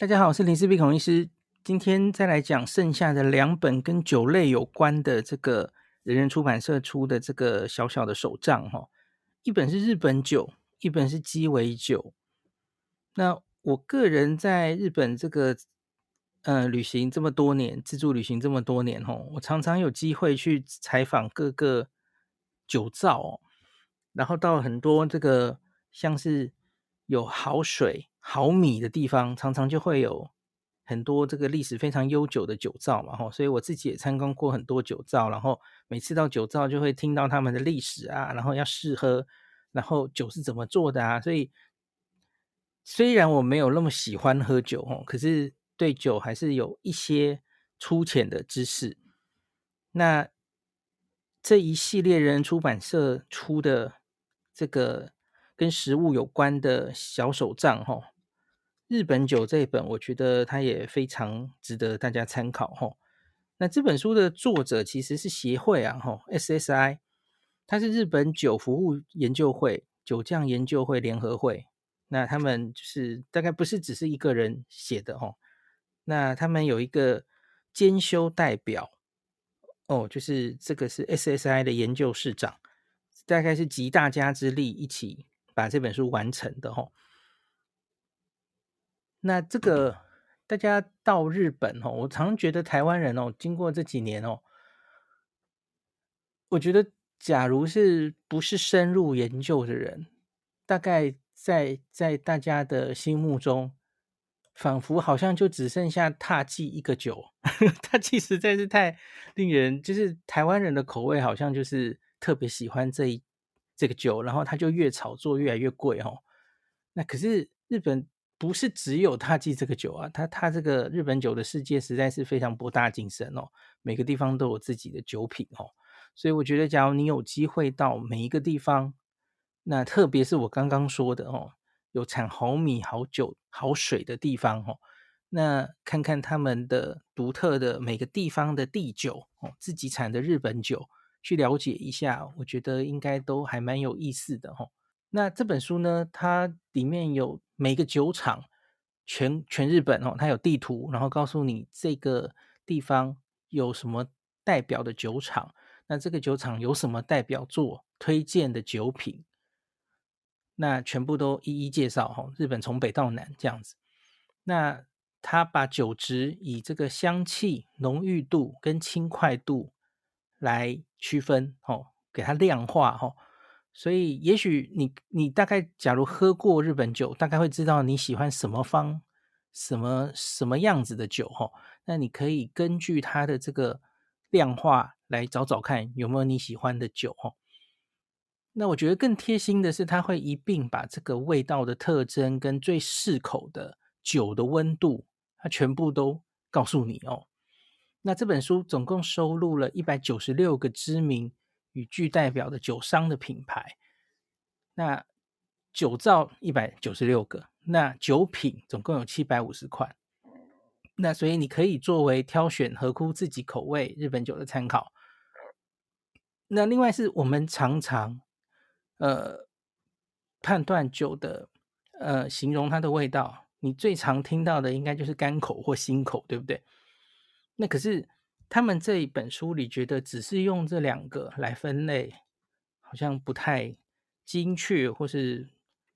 大家好，我是林氏璧孔医师。今天再来讲剩下的两本跟酒类有关的这个人人出版社出的这个小小的手账哈。一本是日本酒，一本是鸡尾酒。那我个人在日本这个呃旅行这么多年，自助旅行这么多年哦，我常常有机会去采访各个酒造哦，然后到很多这个像是有好水。毫米的地方，常常就会有很多这个历史非常悠久的酒造嘛，吼，所以我自己也参观过很多酒造，然后每次到酒造就会听到他们的历史啊，然后要试喝，然后酒是怎么做的啊，所以虽然我没有那么喜欢喝酒，吼，可是对酒还是有一些粗浅的知识。那这一系列人出版社出的这个跟食物有关的小手账，吼。日本酒这一本，我觉得它也非常值得大家参考吼。那这本书的作者其实是协会啊，吼，SSI，它是日本酒服务研究会、酒酿研究会联合会。那他们就是大概不是只是一个人写的吼。那他们有一个兼修代表，哦，就是这个是 SSI 的研究室长，大概是集大家之力一起把这本书完成的吼。那这个大家到日本哦，我常觉得台湾人哦，经过这几年哦，我觉得假如是不是深入研究的人，大概在在大家的心目中，仿佛好像就只剩下獭祭一个酒，獭祭实在是太令人，就是台湾人的口味好像就是特别喜欢这一这个酒，然后它就越炒作越来越贵哦。那可是日本。不是只有獭祭这个酒啊，它它这个日本酒的世界实在是非常博大精深哦，每个地方都有自己的酒品哦，所以我觉得，假如你有机会到每一个地方，那特别是我刚刚说的哦，有产好米、好酒、好水的地方哦，那看看他们的独特的每个地方的地酒哦，自己产的日本酒，去了解一下，我觉得应该都还蛮有意思的哦。那这本书呢，它里面有每个酒厂，全全日本哦，它有地图，然后告诉你这个地方有什么代表的酒厂，那这个酒厂有什么代表作推荐的酒品，那全部都一一介绍哈。日本从北到南这样子，那它把酒质以这个香气浓郁度跟轻快度来区分哦，给它量化哈。所以，也许你你大概假如喝过日本酒，大概会知道你喜欢什么方、什么什么样子的酒哈。那你可以根据它的这个量化来找找看有没有你喜欢的酒哈。那我觉得更贴心的是，它会一并把这个味道的特征跟最适口的酒的温度，它全部都告诉你哦。那这本书总共收录了一百九十六个知名。与具代表的酒商的品牌，那酒造一百九十六个，那酒品总共有七百五十款，那所以你可以作为挑选合乎自己口味日本酒的参考。那另外是我们常常呃判断酒的呃形容它的味道，你最常听到的应该就是干口或辛口，对不对？那可是。他们这一本书里觉得只是用这两个来分类，好像不太精确，或是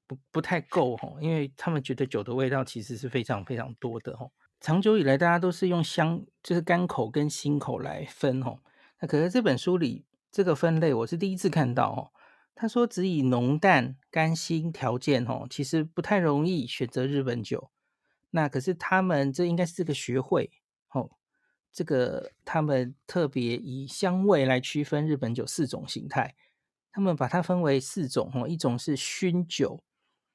不不太够哈，因为他们觉得酒的味道其实是非常非常多的哈。长久以来，大家都是用香，就是干口跟辛口来分哈。那可是这本书里这个分类，我是第一次看到哦。他说只以浓淡干辛条件哈，其实不太容易选择日本酒。那可是他们这应该是个学会哦。这个他们特别以香味来区分日本酒四种形态，他们把它分为四种哦，一种是熏酒，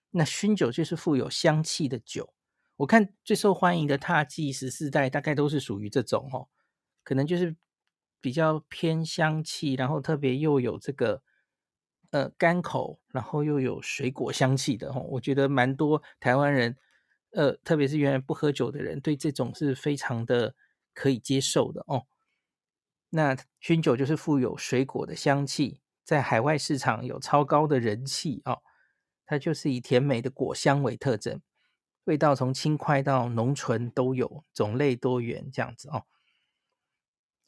那熏酒就是富有香气的酒。我看最受欢迎的獭祭十四代大概都是属于这种哦，可能就是比较偏香气，然后特别又有这个呃甘口，然后又有水果香气的哦。我觉得蛮多台湾人，呃，特别是原来不喝酒的人，对这种是非常的。可以接受的哦。那薰酒就是富有水果的香气，在海外市场有超高的人气哦。它就是以甜美的果香为特征，味道从轻快到浓醇都有，种类多元这样子哦。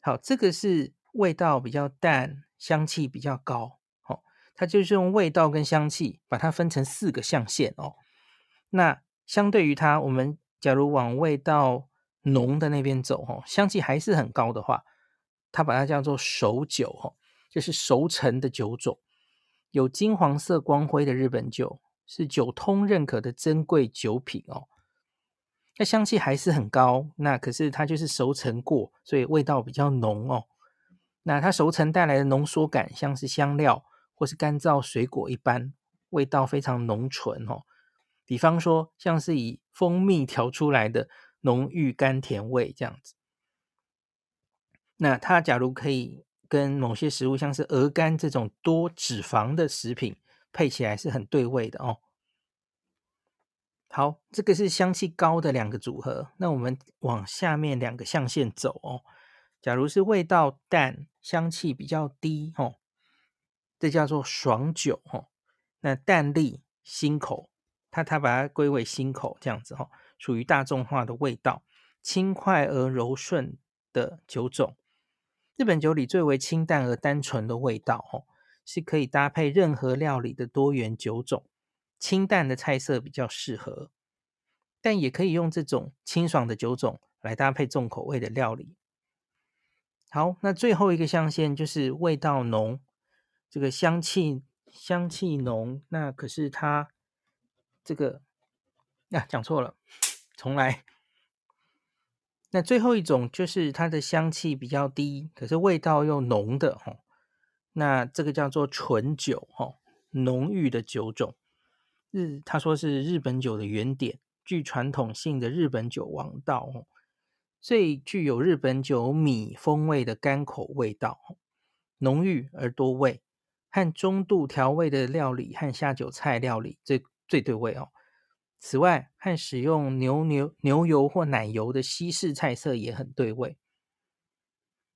好，这个是味道比较淡，香气比较高。哦，它就是用味道跟香气把它分成四个象限哦。那相对于它，我们假如往味道浓的那边走，哦，香气还是很高的话，它把它叫做熟酒，哦，就是熟成的酒种，有金黄色光辉的日本酒。是酒通认可的珍贵酒品哦，那香气还是很高，那可是它就是熟成过，所以味道比较浓哦。那它熟成带来的浓缩感，像是香料或是干燥水果一般，味道非常浓醇哦。比方说，像是以蜂蜜调出来的浓郁甘甜味这样子。那它假如可以跟某些食物，像是鹅肝这种多脂肪的食品。配起来是很对味的哦。好，这个是香气高的两个组合。那我们往下面两个象限走哦。假如是味道淡、香气比较低哦，这叫做爽酒哦。那淡丽、辛口，它它把它归为辛口这样子哦，属于大众化的味道，轻快而柔顺的酒种。日本酒里最为清淡而单纯的味道哦。是可以搭配任何料理的多元酒种，清淡的菜色比较适合，但也可以用这种清爽的酒种来搭配重口味的料理。好，那最后一个象限就是味道浓，这个香气香气浓，那可是它这个啊讲错了，重来。那最后一种就是它的香气比较低，可是味道又浓的哦。那这个叫做醇酒，哦，浓郁的酒种。日他说是日本酒的原点，具传统性的日本酒王道，哦，最具有日本酒米风味的干口味道，浓郁而多味，和中度调味的料理和下酒菜料理最最对味哦。此外，和使用牛牛牛油或奶油的西式菜色也很对味。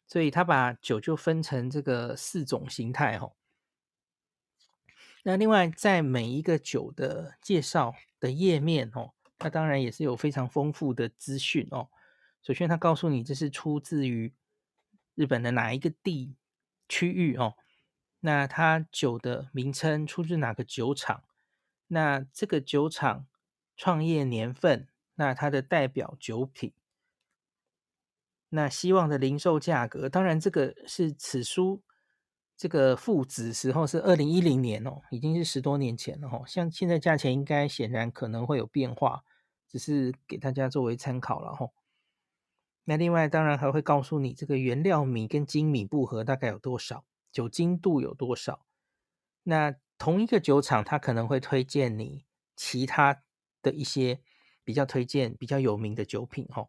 所以他把酒就分成这个四种形态哦。那另外在每一个酒的介绍的页面哦，它当然也是有非常丰富的资讯哦。首先，他告诉你这是出自于日本的哪一个地区域哦。那它酒的名称出自哪个酒厂？那这个酒厂创业年份？那它的代表酒品？那希望的零售价格，当然这个是此书这个附子时候是二零一零年哦，已经是十多年前了哦。像现在价钱应该显然可能会有变化，只是给大家作为参考了哈。那另外当然还会告诉你这个原料米跟精米不合大概有多少，酒精度有多少。那同一个酒厂，它可能会推荐你其他的一些比较推荐比较有名的酒品哦。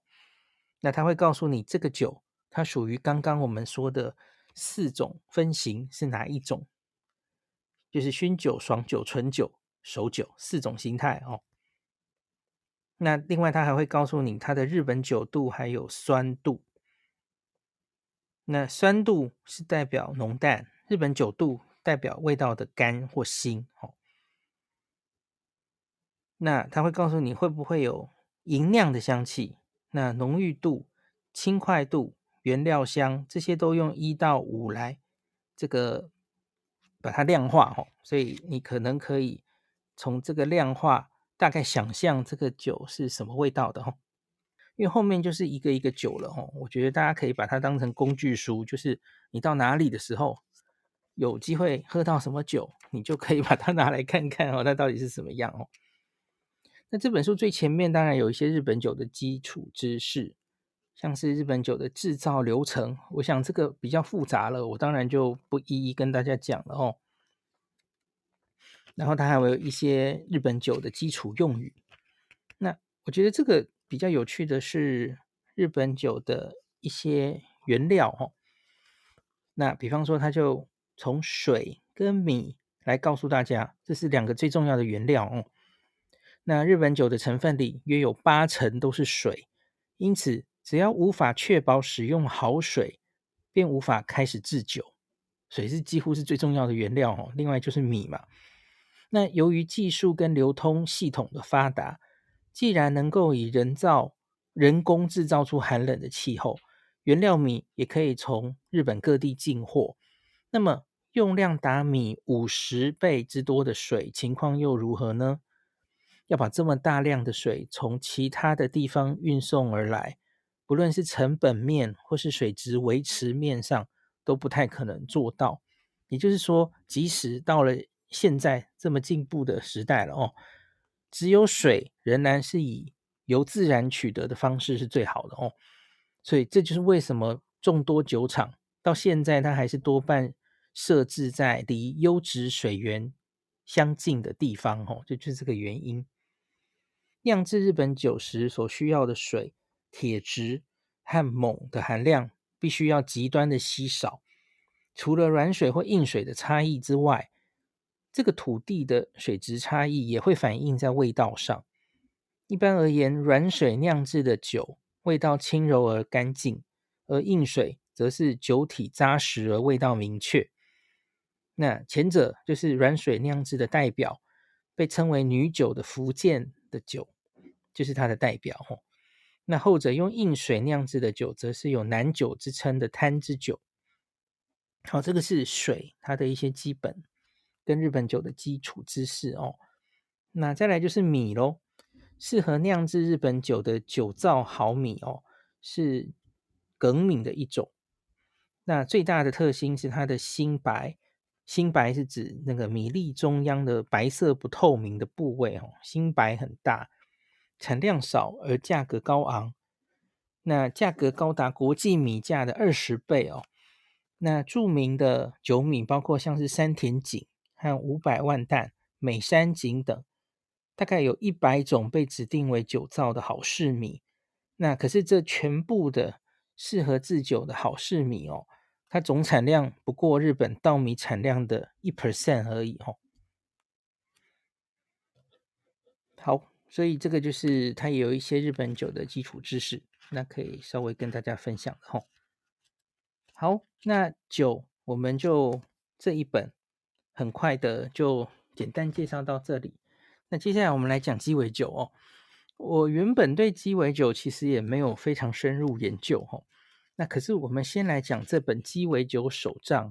那他会告诉你，这个酒它属于刚刚我们说的四种分型是哪一种，就是熏酒、爽酒、醇酒、熟酒四种形态哦。那另外他还会告诉你它的日本酒度还有酸度。那酸度是代表浓淡，日本酒度代表味道的甘或辛哦。那他会告诉你会不会有银酿的香气。那浓郁度、轻快度、原料香，这些都用一到五来这个把它量化哦，所以你可能可以从这个量化大概想象这个酒是什么味道的哦。因为后面就是一个一个酒了哦，我觉得大家可以把它当成工具书，就是你到哪里的时候有机会喝到什么酒，你就可以把它拿来看看哦，它到底是什么样哦。那这本书最前面当然有一些日本酒的基础知识，像是日本酒的制造流程，我想这个比较复杂了，我当然就不一一跟大家讲了哦。然后它还有一些日本酒的基础用语。那我觉得这个比较有趣的是日本酒的一些原料哦。那比方说，它就从水跟米来告诉大家，这是两个最重要的原料哦。那日本酒的成分里约有八成都是水，因此只要无法确保使用好水，便无法开始制酒。水是几乎是最重要的原料哦。另外就是米嘛。那由于技术跟流通系统的发达，既然能够以人造、人工制造出寒冷的气候，原料米也可以从日本各地进货，那么用量达米五十倍之多的水，情况又如何呢？要把这么大量的水从其他的地方运送而来，不论是成本面或是水质维持面上，都不太可能做到。也就是说，即使到了现在这么进步的时代了哦。只有水仍然是以由自然取得的方式是最好的哦，所以这就是为什么众多酒厂到现在它还是多半设置在离优质水源相近的地方哦，这就是这个原因。酿制日本酒时所需要的水、铁质和锰的含量必须要极端的稀少，除了软水或硬水的差异之外。这个土地的水质差异也会反映在味道上。一般而言，软水酿制的酒味道轻柔而干净，而硬水则是酒体扎实而味道明确。那前者就是软水酿制的代表，被称为女酒的福建的酒，就是它的代表吼。那后者用硬水酿制的酒，则是有南酒之称的滩之酒。好，这个是水它的一些基本。跟日本酒的基础知识哦，那再来就是米喽，适合酿制日本酒的酒造好米哦，是粳米的一种。那最大的特性是它的心白，心白是指那个米粒中央的白色不透明的部位哦，心白很大，产量少而价格高昂，那价格高达国际米价的二十倍哦。那著名的酒米包括像是山田锦。和五百万石、美山锦等，大概有一百种被指定为酒造的好市米。那可是这全部的适合制酒的好市米哦，它总产量不过日本稻米产量的一 percent 而已哦。好，所以这个就是它也有一些日本酒的基础知识，那可以稍微跟大家分享的哦。好，那酒我们就这一本。很快的就简单介绍到这里。那接下来我们来讲鸡尾酒哦。我原本对鸡尾酒其实也没有非常深入研究哦。那可是我们先来讲这本《鸡尾酒手账》，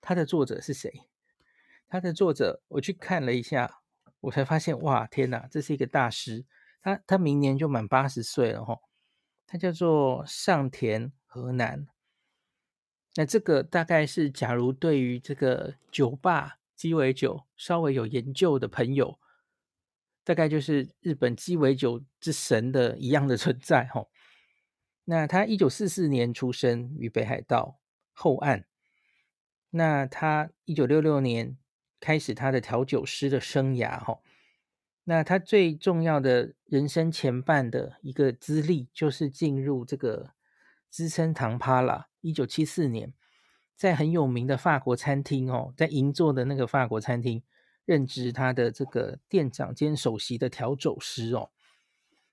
它的作者是谁？它的作者我去看了一下，我才发现哇，天哪，这是一个大师。他他明年就满八十岁了哈。他叫做上田和南。那这个大概是，假如对于这个酒吧鸡尾酒稍微有研究的朋友，大概就是日本鸡尾酒之神的一样的存在哈。那他一九四四年出生于北海道后岸，那他一九六六年开始他的调酒师的生涯哈。那他最重要的人生前半的一个资历，就是进入这个资深堂帕拉。一九七四年，在很有名的法国餐厅哦，在银座的那个法国餐厅任职他的这个店长兼首席的调酒师哦。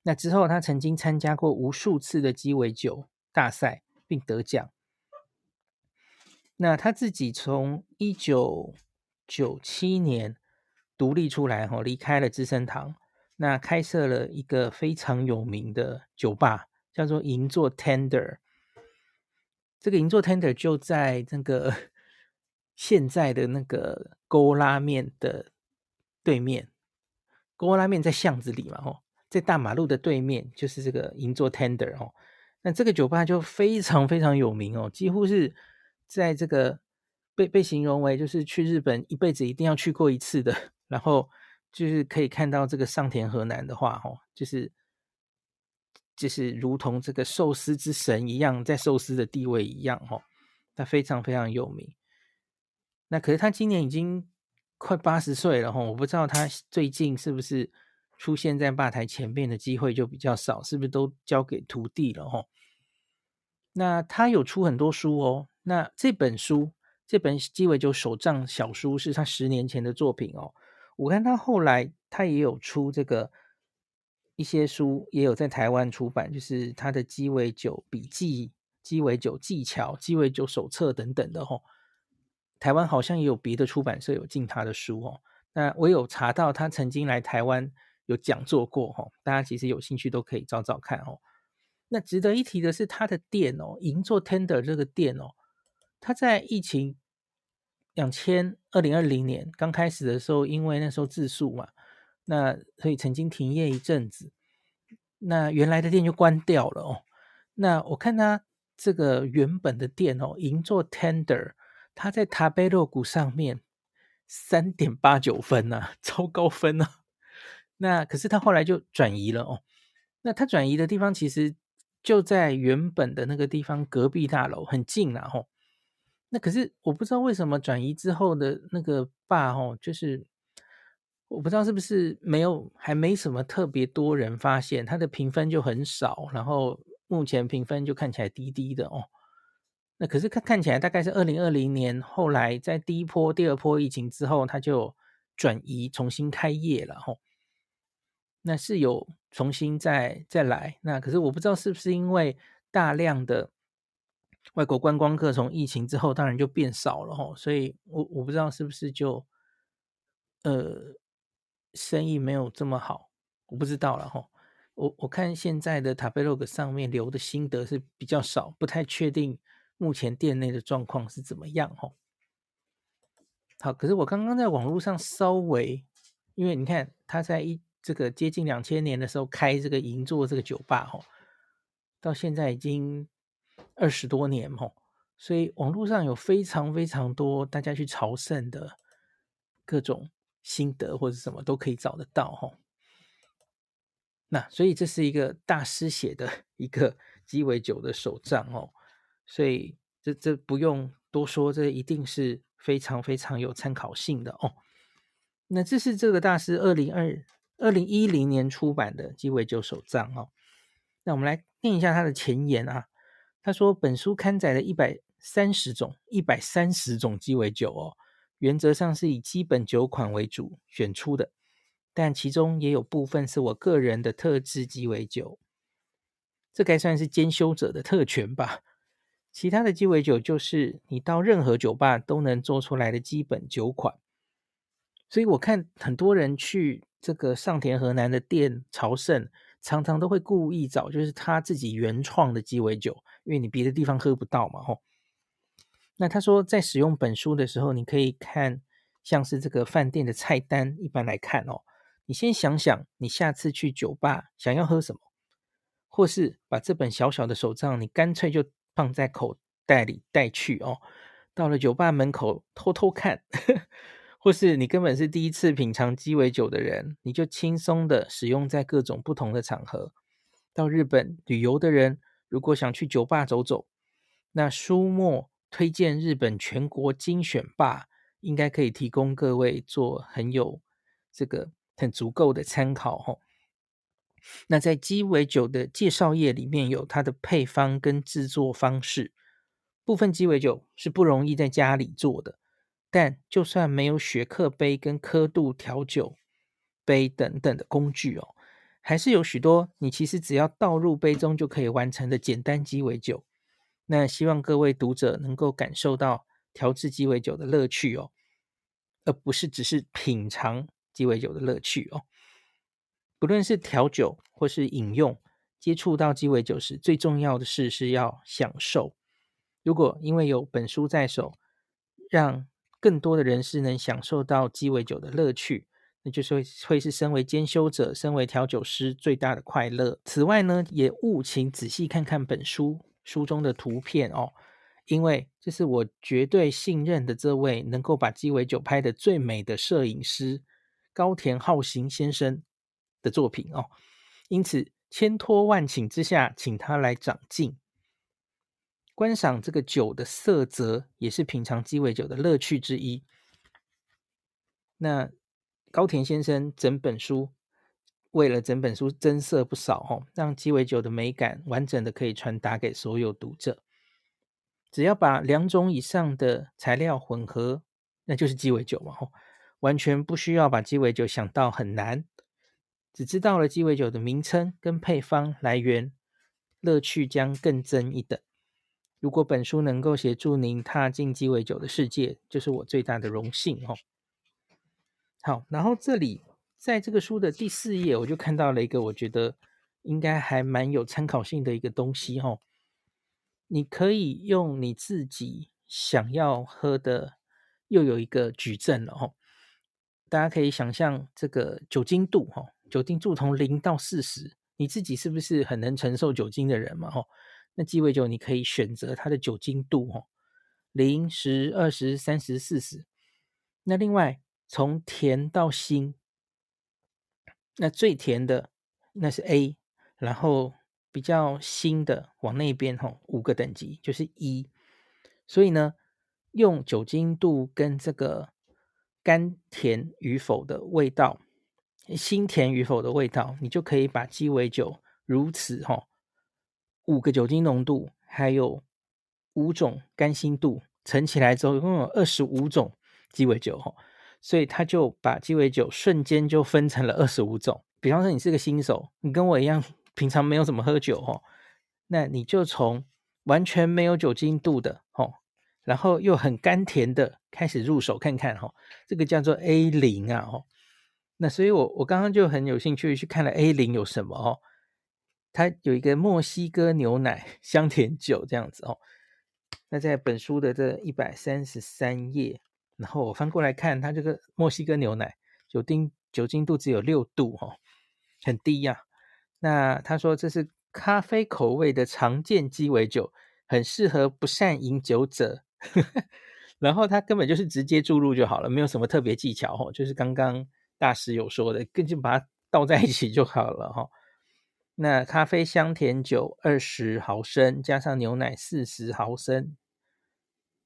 那之后，他曾经参加过无数次的鸡尾酒大赛，并得奖。那他自己从一九九七年独立出来哦，离开了资生堂，那开设了一个非常有名的酒吧，叫做银座 Tender。这个银座 Tender 就在那个现在的那个勾拉面的对面，勾拉面在巷子里嘛，哦，在大马路的对面就是这个银座 Tender 哦。那这个酒吧就非常非常有名哦，几乎是在这个被被形容为就是去日本一辈子一定要去过一次的，然后就是可以看到这个上田和南的话，吼，就是。就是如同这个寿司之神一样，在寿司的地位一样，哦，他非常非常有名。那可是他今年已经快八十岁了，哈，我不知道他最近是不是出现在吧台前面的机会就比较少，是不是都交给徒弟了，哈？那他有出很多书哦，那这本书，这本鸡尾酒手账小书是他十年前的作品哦。我看他后来他也有出这个。一些书也有在台湾出版，就是他的鸡尾酒笔记、鸡尾酒技巧、鸡尾酒手册等等的吼。台湾好像也有别的出版社有进他的书哦。那我有查到他曾经来台湾有讲座过哦，大家其实有兴趣都可以找找看哦。那值得一提的是，他的店哦，银座 Tender 这个店哦，他在疫情两千二零二零年刚开始的时候，因为那时候自述嘛，那所以曾经停业一阵子，那原来的店就关掉了哦。那我看他这个原本的店哦，银座 Tender，他在塔贝洛谷上面三点八九分呐、超高分啊。那可是他后来就转移了哦。那他转移的地方其实。就在原本的那个地方隔壁大楼很近啦吼，那可是我不知道为什么转移之后的那个吧吼，就是我不知道是不是没有还没什么特别多人发现，它的评分就很少，然后目前评分就看起来低低的哦。那可是看看起来大概是二零二零年后来在第一波、第二波疫情之后，它就转移重新开业了吼。那是有重新再再来，那可是我不知道是不是因为大量的外国观光客从疫情之后当然就变少了吼，所以我我不知道是不是就呃生意没有这么好，我不知道了吼。我我看现在的 Tabelog 上面留的心得是比较少，不太确定目前店内的状况是怎么样吼。好，可是我刚刚在网络上稍微，因为你看他在一。这个接近两千年的时候开这个银座这个酒吧吼，到现在已经二十多年吼，所以网络上有非常非常多大家去朝圣的各种心得或者什么都可以找得到吼。那所以这是一个大师写的 一个鸡尾酒的手账哦，所以这这不用多说，这一定是非常非常有参考性的哦。那这是这个大师二零二。二零一零年出版的鸡尾酒手账哦，那我们来念一下他的前言啊。他说，本书刊载了一百三十种、一百三十种鸡尾酒哦，原则上是以基本酒款为主选出的，但其中也有部分是我个人的特制鸡尾酒，这该算是兼修者的特权吧。其他的鸡尾酒就是你到任何酒吧都能做出来的基本酒款，所以我看很多人去。这个上田河南的店朝圣，常常都会故意找就是他自己原创的鸡尾酒，因为你别的地方喝不到嘛，吼。那他说，在使用本书的时候，你可以看像是这个饭店的菜单，一般来看哦，你先想想你下次去酒吧想要喝什么，或是把这本小小的手账，你干脆就放在口袋里带去哦，到了酒吧门口偷偷看。或是你根本是第一次品尝鸡尾酒的人，你就轻松的使用在各种不同的场合。到日本旅游的人，如果想去酒吧走走，那书墨推荐日本全国精选吧，应该可以提供各位做很有这个很足够的参考吼。那在鸡尾酒的介绍页里面有它的配方跟制作方式，部分鸡尾酒是不容易在家里做的。但就算没有雪克杯跟刻度调酒杯等等的工具哦，还是有许多你其实只要倒入杯中就可以完成的简单鸡尾酒。那希望各位读者能够感受到调制鸡尾酒的乐趣哦，而不是只是品尝鸡尾酒的乐趣哦。不论是调酒或是饮用，接触到鸡尾酒时，最重要的事是要享受。如果因为有本书在手，让更多的人是能享受到鸡尾酒的乐趣，那就是会会是身为兼修者、身为调酒师最大的快乐。此外呢，也务请仔细看看本书书中的图片哦，因为这是我绝对信任的这位能够把鸡尾酒拍得最美的摄影师高田浩行先生的作品哦，因此千托万请之下，请他来长进。观赏这个酒的色泽，也是品尝鸡尾酒的乐趣之一。那高田先生整本书为了整本书增色不少哦，让鸡尾酒的美感完整的可以传达给所有读者。只要把两种以上的材料混合，那就是鸡尾酒嘛吼，完全不需要把鸡尾酒想到很难，只知道了鸡尾酒的名称跟配方来源，乐趣将更增一等。如果本书能够协助您踏进鸡尾酒的世界，就是我最大的荣幸哦。好，然后这里在这个书的第四页，我就看到了一个我觉得应该还蛮有参考性的一个东西哦。你可以用你自己想要喝的，又有一个矩阵了哦。大家可以想象这个酒精度哈，酒精度从零到四十，你自己是不是很能承受酒精的人嘛哈？那鸡尾酒你可以选择它的酒精度哈，零、十、二十、三十、四十。那另外从甜到辛，那最甜的那是 A，然后。比较新的往那边吼，五个等级就是一，所以呢，用酒精度跟这个甘甜与否的味道，辛甜与否的味道，你就可以把鸡尾酒如此吼，五个酒精浓度，还有五种甘辛度乘起来之后，一共有二十五种鸡尾酒吼，所以他就把鸡尾酒瞬间就分成了二十五种。比方说你是个新手，你跟我一样。平常没有怎么喝酒哦，那你就从完全没有酒精度的哦，然后又很甘甜的开始入手看看哈，这个叫做 A 零啊哦，那所以我我刚刚就很有兴趣去看了 A 零有什么哦，它有一个墨西哥牛奶 香甜酒这样子哦，那在本书的这一百三十三页，然后我翻过来看，它这个墨西哥牛奶酒精酒精度只有六度哦，很低呀。那他说这是咖啡口味的常见鸡尾酒，很适合不善饮酒者。然后他根本就是直接注入就好了，没有什么特别技巧哦，就是刚刚大师有说的，根本把它倒在一起就好了哈。那咖啡香甜酒二十毫升，加上牛奶四十毫升，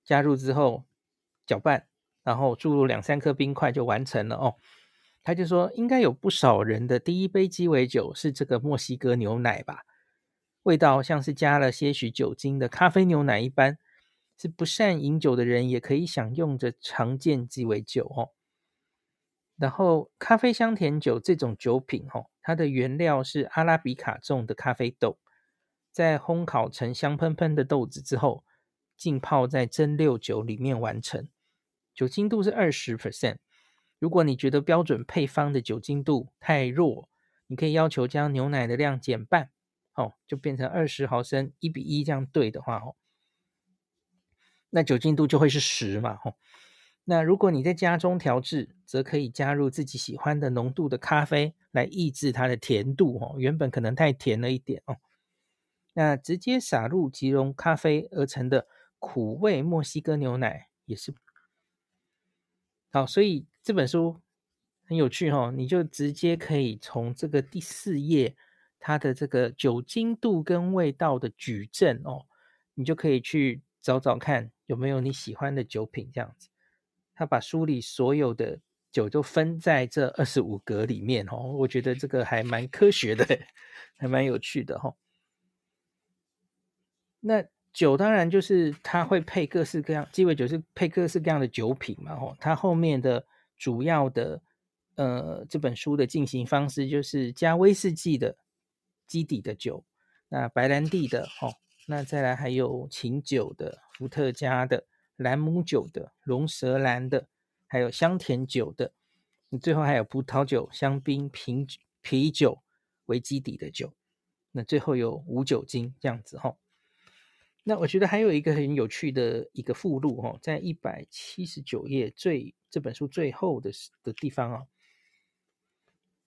加入之后搅拌，然后注入两三颗冰块就完成了哦。他就说，应该有不少人的第一杯鸡尾酒是这个墨西哥牛奶吧？味道像是加了些许酒精的咖啡牛奶一般，是不善饮酒的人也可以享用的常见鸡尾酒哦。然后，咖啡香甜酒这种酒品哦，它的原料是阿拉比卡种的咖啡豆，在烘烤成香喷喷的豆子之后，浸泡在蒸馏酒里面完成，酒精度是二十 percent。如果你觉得标准配方的酒精度太弱，你可以要求将牛奶的量减半，哦，就变成二十毫升，一比一这样兑的话，哦，那酒精度就会是十嘛，哦。那如果你在家中调制，则可以加入自己喜欢的浓度的咖啡来抑制它的甜度，哦，原本可能太甜了一点哦。那直接洒入即溶咖啡而成的苦味墨西哥牛奶也是好，所以。这本书很有趣哈，你就直接可以从这个第四页它的这个酒精度跟味道的矩阵哦，你就可以去找找看有没有你喜欢的酒品这样子。他把书里所有的酒都分在这二十五格里面哦，我觉得这个还蛮科学的，还蛮有趣的哈。那。酒当然就是它会配各式各样，鸡尾酒是配各式各样的酒品嘛，吼，它后面的主要的呃这本书的进行方式就是加威士忌的基底的酒，那白兰地的，吼，那再来还有琴酒的、伏特加的、兰姆酒的、龙舌兰的，还有香甜酒的，你最后还有葡萄酒、香槟、啤啤酒为基底的酒，那最后有无酒精这样子，吼。那我觉得还有一个很有趣的一个附录哦，在一百七十九页最这本书最后的的地方啊，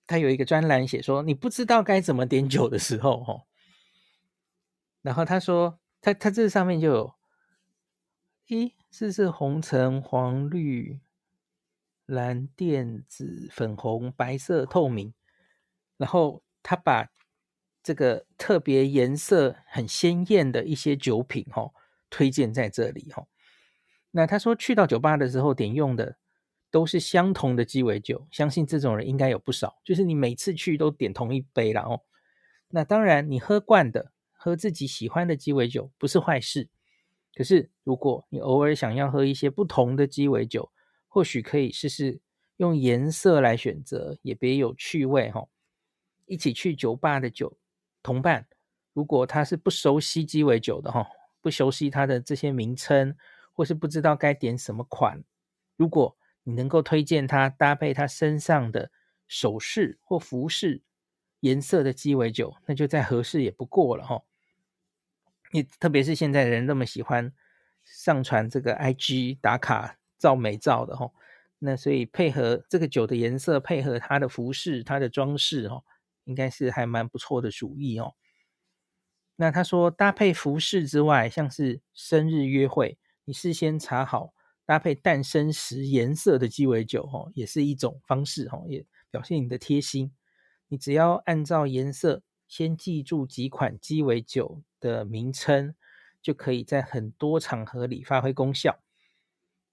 他有一个专栏写说，你不知道该怎么点酒的时候哦，然后他说他他这上面就有，咦，这是红橙黄绿蓝靛紫粉红白色透明，然后他把。这个特别颜色很鲜艳的一些酒品，哈，推荐在这里，哈。那他说去到酒吧的时候点用的都是相同的鸡尾酒，相信这种人应该有不少。就是你每次去都点同一杯了，哦。那当然，你喝惯的，喝自己喜欢的鸡尾酒不是坏事。可是如果你偶尔想要喝一些不同的鸡尾酒，或许可以试试用颜色来选择，也别有趣味，哈。一起去酒吧的酒。同伴，如果他是不熟悉鸡尾酒的哈，不熟悉它的这些名称，或是不知道该点什么款，如果你能够推荐他搭配他身上的首饰或服饰颜色的鸡尾酒，那就再合适也不过了哈。你特别是现在人那么喜欢上传这个 IG 打卡照美照的哈，那所以配合这个酒的颜色，配合它的服饰、它的装饰哦，应该是还蛮不错的主意哦。那他说搭配服饰之外，像是生日约会，你事先查好搭配诞生时颜色的鸡尾酒哦，也是一种方式哦，也表现你的贴心。你只要按照颜色先记住几款鸡尾酒的名称，就可以在很多场合里发挥功效。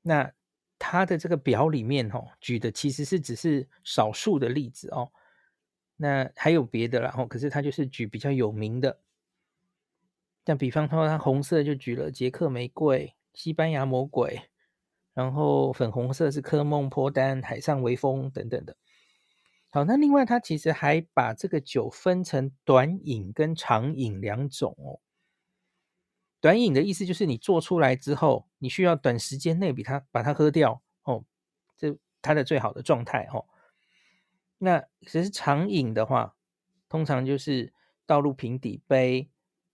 那它的这个表里面哦，举的其实是只是少数的例子哦，那还有别的啦哦，可是它就是举比较有名的。像比方说，它红色就举了捷克玫瑰、西班牙魔鬼，然后粉红色是科梦波丹、海上微风等等的。好，那另外它其实还把这个酒分成短饮跟长饮两种哦。短饮的意思就是你做出来之后，你需要短时间内比它把它喝掉哦，这它的最好的状态哦。那其实长饮的话，通常就是倒入平底杯。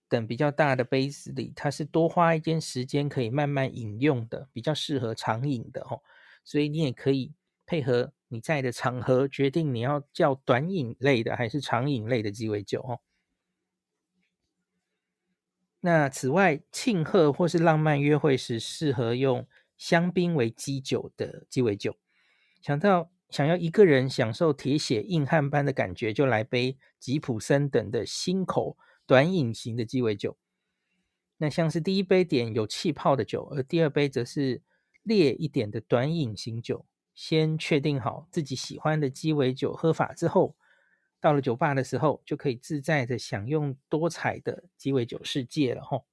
等比较大的杯子里，它是多花一点时间可以慢慢饮用的，比较适合长饮的哦。所以你也可以配合你在的场合，决定你要叫短饮类的还是长饮类的鸡尾酒哦。那此外，庆贺或是浪漫约会时，适合用香槟为基酒的鸡尾酒。想到想要一个人享受铁血硬汉般的感觉，就来杯吉普森等的新口。短饮型的鸡尾酒，那像是第一杯点有气泡的酒，而第二杯则是烈一点的短饮型酒。先确定好自己喜欢的鸡尾酒喝法之后，到了酒吧的时候，就可以自在的享用多彩的鸡尾酒世界了吼。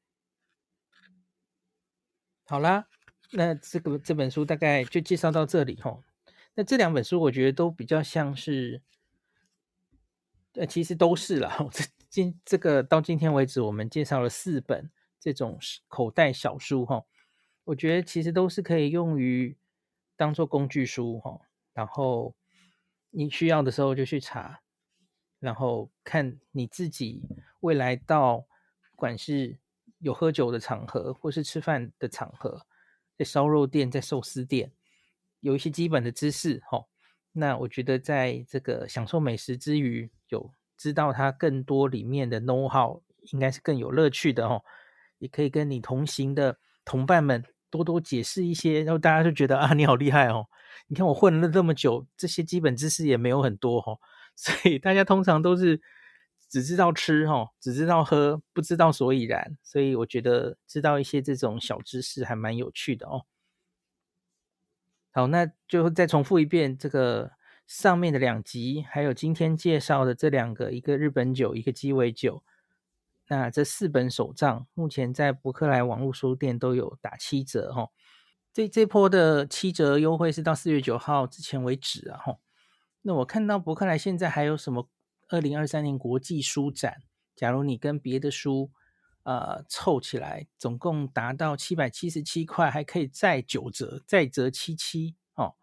好啦，那这个这本书大概就介绍到这里吼。那这两本书我觉得都比较像是，呃，其实都是了。今这个到今天为止，我们介绍了四本这种口袋小书哈，我觉得其实都是可以用于当做工具书哈，然后你需要的时候就去查，然后看你自己未来到不管是有喝酒的场合，或是吃饭的场合，在烧肉店、在寿司店，有一些基本的知识哈，那我觉得在这个享受美食之余有。知道它更多里面的 know how，应该是更有乐趣的哦。也可以跟你同行的同伴们多多解释一些，然后大家就觉得啊，你好厉害哦！你看我混了这么久，这些基本知识也没有很多哦。所以大家通常都是只知道吃哦，只知道喝，不知道所以然。所以我觉得知道一些这种小知识还蛮有趣的哦。好，那就再重复一遍这个。上面的两集，还有今天介绍的这两个，一个日本酒，一个鸡尾酒。那这四本手账，目前在博客来网络书店都有打七折哈。这这波的七折优惠是到四月九号之前为止啊哈。那我看到博客来现在还有什么二零二三年国际书展，假如你跟别的书呃凑起来，总共达到七百七十七块，还可以再九折，再折七七哦。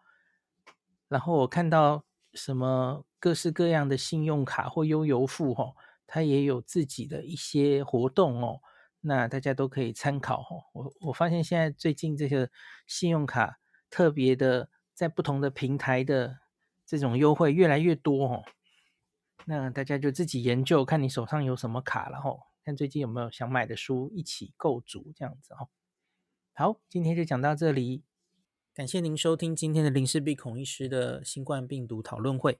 然后我看到什么各式各样的信用卡或悠游付哦，它也有自己的一些活动哦，那大家都可以参考哦。我我发现现在最近这个信用卡特别的，在不同的平台的这种优惠越来越多哦，那大家就自己研究，看你手上有什么卡了哦，看最近有没有想买的书一起购组这样子哦。好，今天就讲到这里。感谢您收听今天的林氏璧孔医师的新冠病毒讨论会。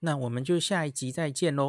那我们就下一集再见喽